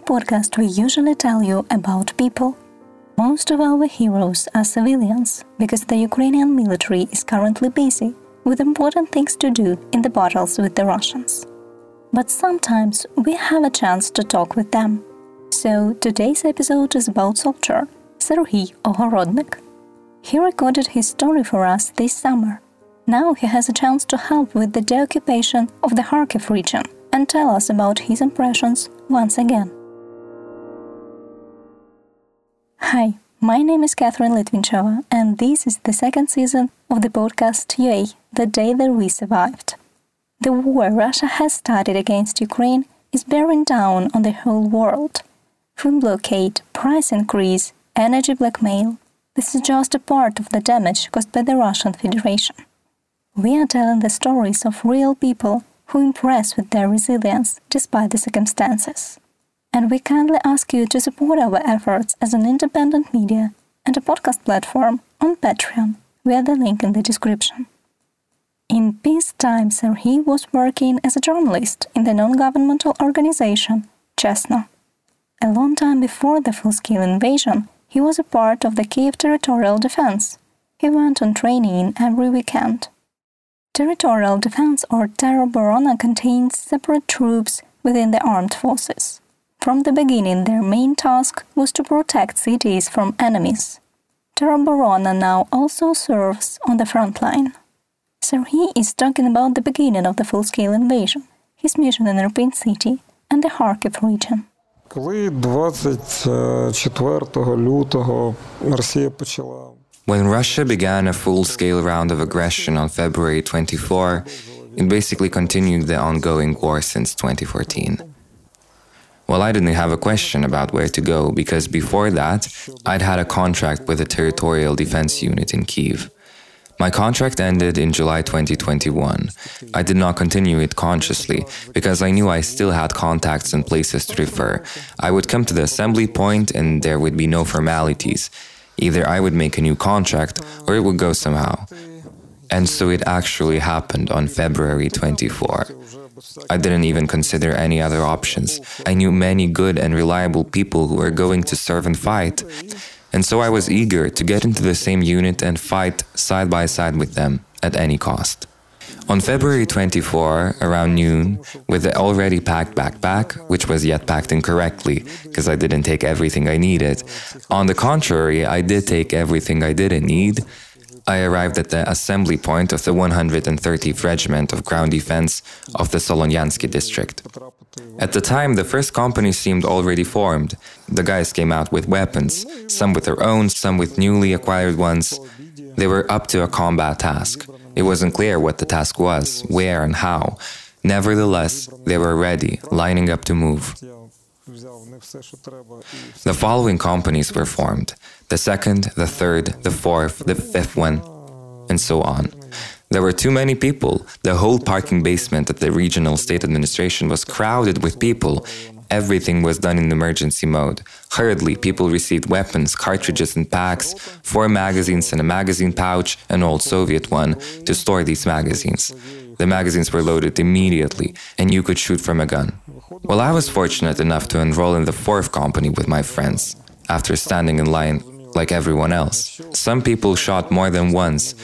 our podcast, we usually tell you about people. Most of our heroes are civilians because the Ukrainian military is currently busy with important things to do in the battles with the Russians. But sometimes we have a chance to talk with them. So today's episode is about soldier Serhiy Ogorodnik. He recorded his story for us this summer. Now he has a chance to help with the deoccupation of the Kharkiv region and tell us about his impressions once again. Hi, my name is Catherine Litvinchova, and this is the second season of the podcast UA, The Day That We Survived. The war Russia has started against Ukraine is bearing down on the whole world. Food blockade, price increase, energy blackmail. This is just a part of the damage caused by the Russian Federation. We are telling the stories of real people who impress with their resilience despite the circumstances. And we kindly ask you to support our efforts as an independent media and a podcast platform on Patreon via the link in the description. In peacetime, Serhiy was working as a journalist in the non-governmental organization Chesno. A long time before the full-scale invasion, he was a part of the Kiev Territorial Defense. He went on training every weekend. Territorial defense or Teroborona contains separate troops within the armed forces. From the beginning, their main task was to protect cities from enemies. Terra now also serves on the front line. So he is talking about the beginning of the full scale invasion, his mission in Irpin City and the Kharkiv region. When Russia began a full scale round of aggression on February 24, it basically continued the ongoing war since 2014. Well, I didn't have a question about where to go because before that, I'd had a contract with the Territorial Defense Unit in Kiev. My contract ended in July 2021. I did not continue it consciously because I knew I still had contacts and places to refer. I would come to the assembly point and there would be no formalities. Either I would make a new contract or it would go somehow. And so it actually happened on February 24. I didn't even consider any other options. I knew many good and reliable people who were going to serve and fight. And so I was eager to get into the same unit and fight side by side with them at any cost. On February 24, around noon, with the already packed backpack, which was yet packed incorrectly because I didn't take everything I needed, on the contrary, I did take everything I didn't need. I arrived at the assembly point of the 130th Regiment of Ground Defense of the Solonyansky district. At the time, the first company seemed already formed. The guys came out with weapons, some with their own, some with newly acquired ones. They were up to a combat task. It wasn't clear what the task was, where, and how. Nevertheless, they were ready, lining up to move. The following companies were formed the second, the third, the fourth, the fifth one, and so on. There were too many people. The whole parking basement at the regional state administration was crowded with people. Everything was done in emergency mode. Hurriedly, people received weapons, cartridges, and packs, four magazines and a magazine pouch, an old Soviet one, to store these magazines. The magazines were loaded immediately, and you could shoot from a gun. Well, I was fortunate enough to enroll in the fourth company with my friends, after standing in line like everyone else. Some people shot more than once,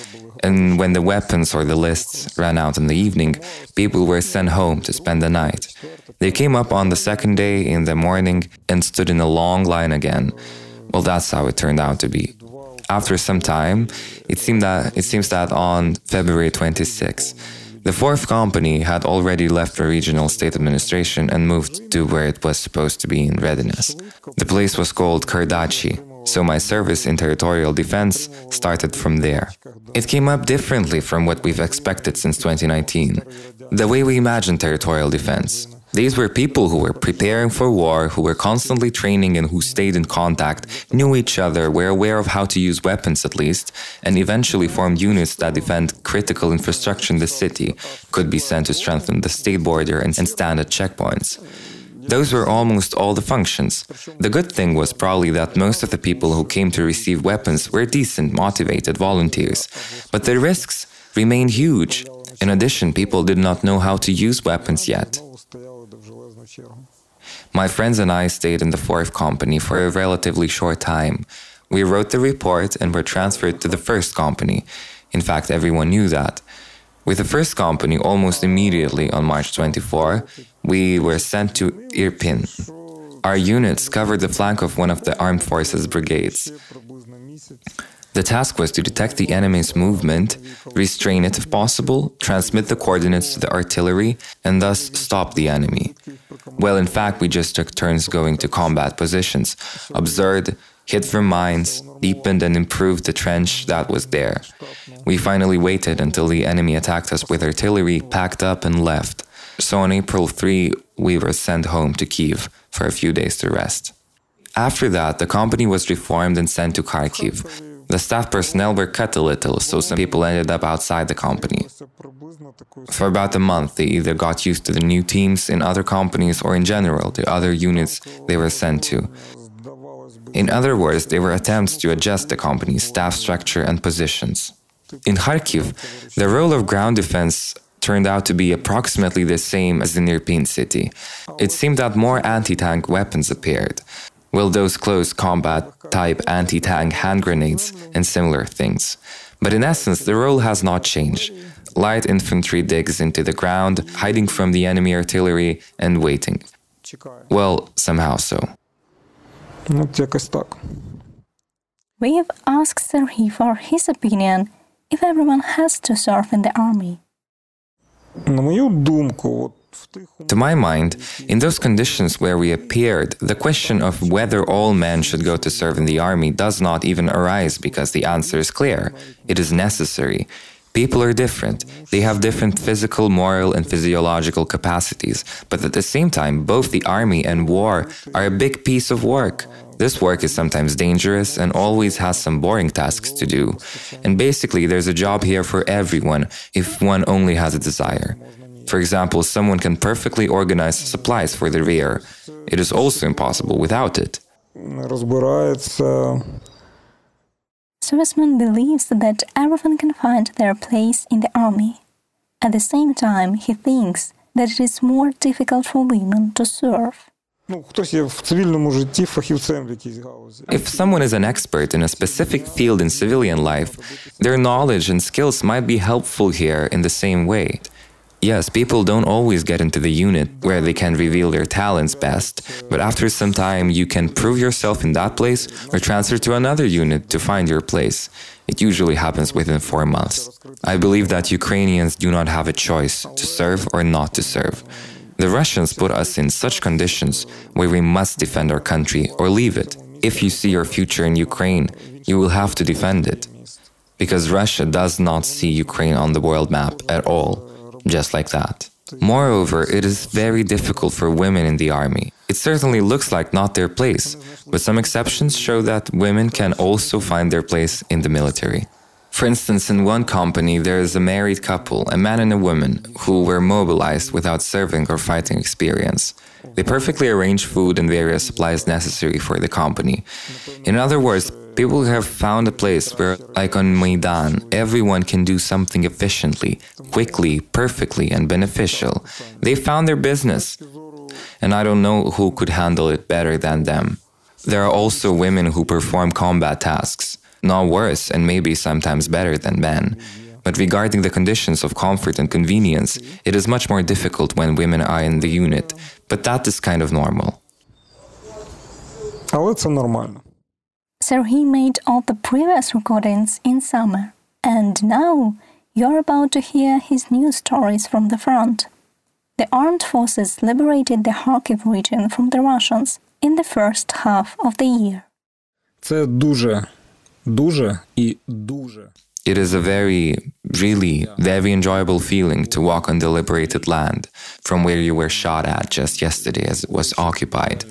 and when the weapons or the lists ran out in the evening, people were sent home to spend the night. They came up on the second day in the morning and stood in a long line again. Well, that's how it turned out to be. After some time, it seemed that it seems that on February 26, the fourth company had already left the regional state administration and moved to where it was supposed to be in readiness. The place was called Kardachi, so my service in territorial defense started from there. It came up differently from what we've expected since 2019. The way we imagine territorial defense, these were people who were preparing for war, who were constantly training and who stayed in contact, knew each other, were aware of how to use weapons at least, and eventually formed units that defend critical infrastructure in the city, could be sent to strengthen the state border and, and stand at checkpoints. Those were almost all the functions. The good thing was probably that most of the people who came to receive weapons were decent, motivated volunteers. But the risks remained huge. In addition, people did not know how to use weapons yet. My friends and I stayed in the fourth company for a relatively short time. We wrote the report and were transferred to the first company. In fact, everyone knew that. With the first company, almost immediately on March 24, we were sent to Irpin. Our units covered the flank of one of the armed forces brigades. The task was to detect the enemy's movement, restrain it if possible, transmit the coordinates to the artillery, and thus stop the enemy. Well, in fact, we just took turns going to combat positions, observed, hit for mines, deepened and improved the trench that was there. We finally waited until the enemy attacked us with artillery, packed up, and left. So on April 3, we were sent home to Kiev for a few days to rest. After that, the company was reformed and sent to Kharkiv. The staff personnel were cut a little, so some people ended up outside the company. For about a month, they either got used to the new teams in other companies or, in general, the other units they were sent to. In other words, they were attempts to adjust the company's staff structure and positions. In Kharkiv, the role of ground defense turned out to be approximately the same as in Irpin city. It seemed that more anti tank weapons appeared. Well, those close combat type anti tank hand grenades and similar things. But in essence, the role has not changed. Light infantry digs into the ground, hiding from the enemy artillery and waiting. Well, somehow so. We have asked Serhiy for his opinion if everyone has to serve in the army. To my mind, in those conditions where we appeared, the question of whether all men should go to serve in the army does not even arise because the answer is clear. It is necessary. People are different. They have different physical, moral, and physiological capacities. But at the same time, both the army and war are a big piece of work. This work is sometimes dangerous and always has some boring tasks to do. And basically, there's a job here for everyone if one only has a desire. For example, someone can perfectly organize supplies for the rear. It is also impossible without it. Serviceman believes that everyone can find their place in the army. At the same time, he thinks that it is more difficult for women to serve. If someone is an expert in a specific field in civilian life, their knowledge and skills might be helpful here in the same way. Yes, people don't always get into the unit where they can reveal their talents best, but after some time you can prove yourself in that place or transfer to another unit to find your place. It usually happens within four months. I believe that Ukrainians do not have a choice to serve or not to serve. The Russians put us in such conditions where we must defend our country or leave it. If you see your future in Ukraine, you will have to defend it. Because Russia does not see Ukraine on the world map at all, just like that. Moreover, it is very difficult for women in the army. It certainly looks like not their place, but some exceptions show that women can also find their place in the military. For instance, in one company, there is a married couple, a man and a woman, who were mobilized without serving or fighting experience. They perfectly arrange food and various supplies necessary for the company. In other words, people have found a place where, like on Maidan, everyone can do something efficiently, quickly, perfectly, and beneficial. They found their business, and I don't know who could handle it better than them. There are also women who perform combat tasks not worse and maybe sometimes better than men. But regarding the conditions of comfort and convenience, it is much more difficult when women are in the unit, but that is kind of normal. Але це нормально. Serhiy made all the previous recordings in summer, and now you're about to hear his new stories from the front. The armed forces liberated the Kharkiv region from the Russians in the first half of the year. Це дуже, дуже і дуже. It is a very, really, very enjoyable feeling to walk on the liberated land from where you were shot at just yesterday as it was occupied.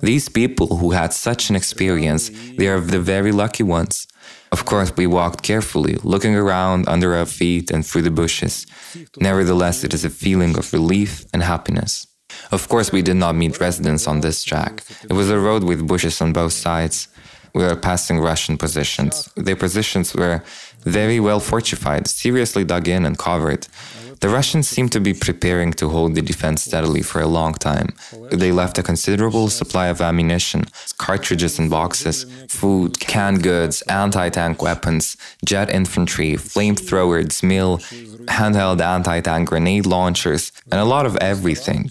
These people who had such an experience, they are the very lucky ones. Of course, we walked carefully, looking around under our feet and through the bushes. Nevertheless, it is a feeling of relief and happiness. Of course, we did not meet residents on this track. It was a road with bushes on both sides. We were passing Russian positions. Their positions were very well fortified, seriously dug in and covered. The Russians seemed to be preparing to hold the defense steadily for a long time. They left a considerable supply of ammunition, cartridges and boxes, food, canned goods, anti tank weapons, jet infantry, flamethrowers, mill, handheld anti tank grenade launchers, and a lot of everything.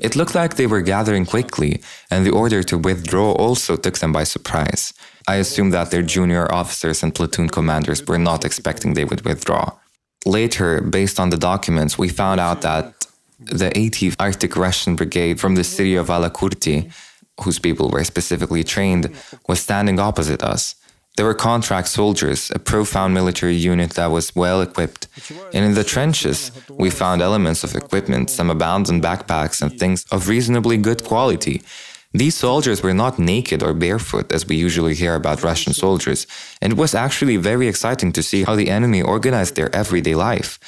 It looked like they were gathering quickly, and the order to withdraw also took them by surprise. I assume that their junior officers and platoon commanders were not expecting they would withdraw. Later, based on the documents, we found out that the 80th Arctic Russian Brigade from the city of Alakurtti, whose people were specifically trained, was standing opposite us. They were contract soldiers, a profound military unit that was well equipped. And in the trenches, we found elements of equipment, some abandoned backpacks, and things of reasonably good quality. These soldiers were not naked or barefoot as we usually hear about Russian soldiers, and it was actually very exciting to see how the enemy organized their everyday life.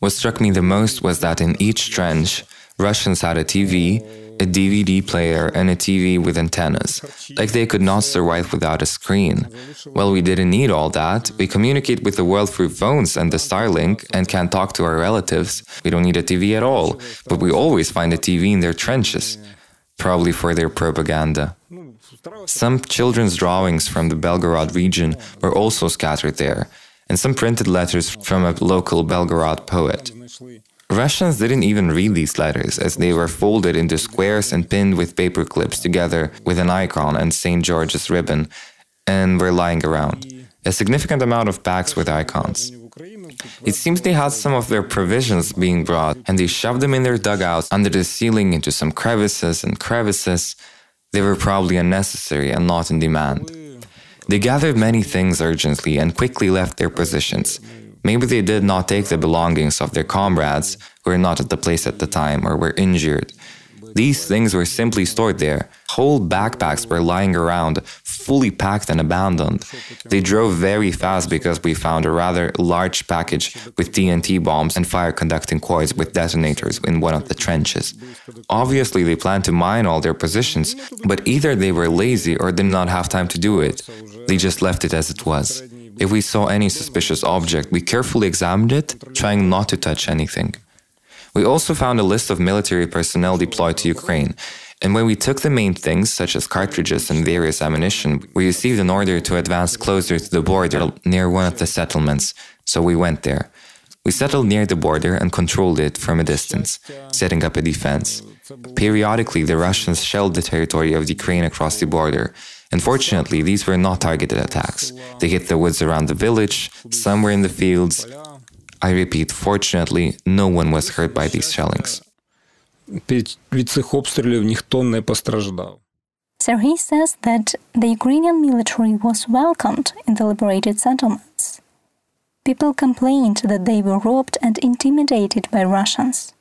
What struck me the most was that in each trench, Russians had a TV, a DVD player, and a TV with antennas. Like they could not survive without a screen. Well, we didn't need all that. We communicate with the world through phones and the Starlink and can talk to our relatives. We don't need a TV at all, but we always find a TV in their trenches probably for their propaganda. Some children's drawings from the Belgorod region were also scattered there, and some printed letters from a local Belgorod poet. Russians didn't even read these letters as they were folded into squares and pinned with paper clips together with an icon and St. George's ribbon and were lying around. A significant amount of packs with icons. It seems they had some of their provisions being brought and they shoved them in their dugouts under the ceiling into some crevices and crevices. They were probably unnecessary and not in demand. They gathered many things urgently and quickly left their positions. Maybe they did not take the belongings of their comrades who were not at the place at the time or were injured. These things were simply stored there. Whole backpacks were lying around, fully packed and abandoned. They drove very fast because we found a rather large package with TNT bombs and fire conducting coils with detonators in one of the trenches. Obviously, they planned to mine all their positions, but either they were lazy or did not have time to do it. They just left it as it was. If we saw any suspicious object, we carefully examined it, trying not to touch anything. We also found a list of military personnel deployed to Ukraine. And when we took the main things, such as cartridges and various ammunition, we received an order to advance closer to the border near one of the settlements, so we went there. We settled near the border and controlled it from a distance, setting up a defense. Periodically, the Russians shelled the territory of Ukraine across the border. Unfortunately, these were not targeted attacks. They hit the woods around the village, some were in the fields, I repeat, fortunately, no one was hurt by these shellings. So he says that the Ukrainian military was welcomed in the liberated settlements. People complained that they were robbed and intimidated by Russians.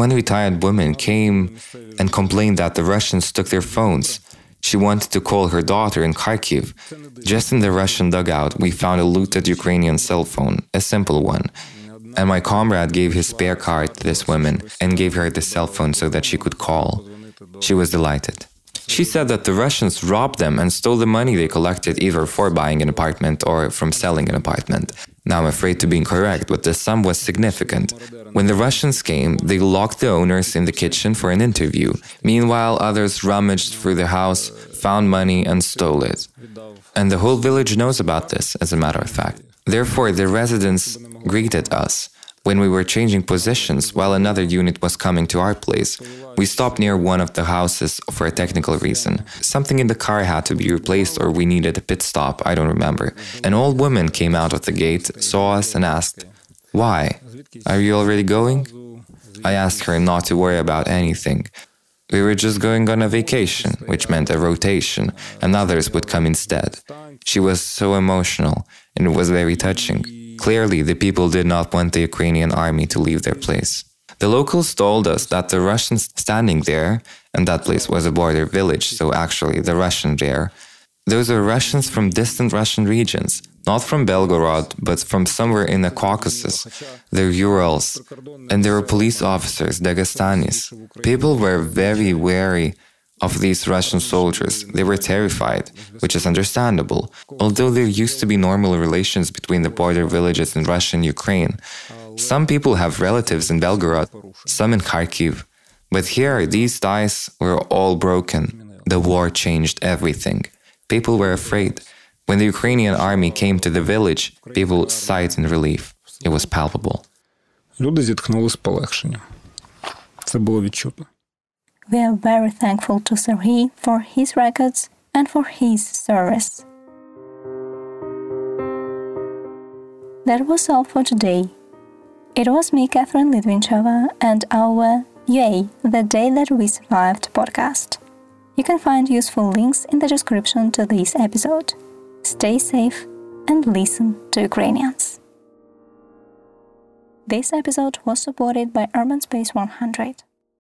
When retired women came and complained that the Russians took their phones, she wanted to call her daughter in Kharkiv. Just in the Russian dugout, we found a looted Ukrainian cell phone, a simple one. And my comrade gave his spare card to this woman and gave her the cell phone so that she could call. She was delighted. She said that the Russians robbed them and stole the money they collected either for buying an apartment or from selling an apartment. Now I'm afraid to be incorrect, but the sum was significant. When the Russians came, they locked the owners in the kitchen for an interview. Meanwhile, others rummaged through the house, found money, and stole it. And the whole village knows about this, as a matter of fact. Therefore, the residents greeted us. When we were changing positions while another unit was coming to our place, we stopped near one of the houses for a technical reason. Something in the car had to be replaced or we needed a pit stop, I don't remember. An old woman came out of the gate, saw us, and asked, Why? Are you already going? I asked her not to worry about anything. We were just going on a vacation, which meant a rotation, and others would come instead. She was so emotional, and it was very touching. Clearly, the people did not want the Ukrainian army to leave their place. The locals told us that the Russians standing there, and that place was a border village, so actually the Russian there, those are Russians from distant Russian regions, not from Belgorod, but from somewhere in the Caucasus. They're Urals, and there were police officers, Dagestanis. People were very wary of these Russian soldiers. They were terrified, which is understandable. Although there used to be normal relations between the border villages in Russia and Ukraine, some people have relatives in Belgorod, some in Kharkiv. But here, these ties were all broken. The war changed everything. People were afraid. When the Ukrainian army came to the village, people sighed in relief. It was palpable. Люди зітхнули з полегшенням. Це було відчутно. We are very thankful to Serhiy for his records and for his service. That was all for today. It was me, Catherine Litvinchova, and our UA, The Day That We Survived podcast. You can find useful links in the description to this episode. Stay safe and listen to Ukrainians. This episode was supported by Urban Space 100.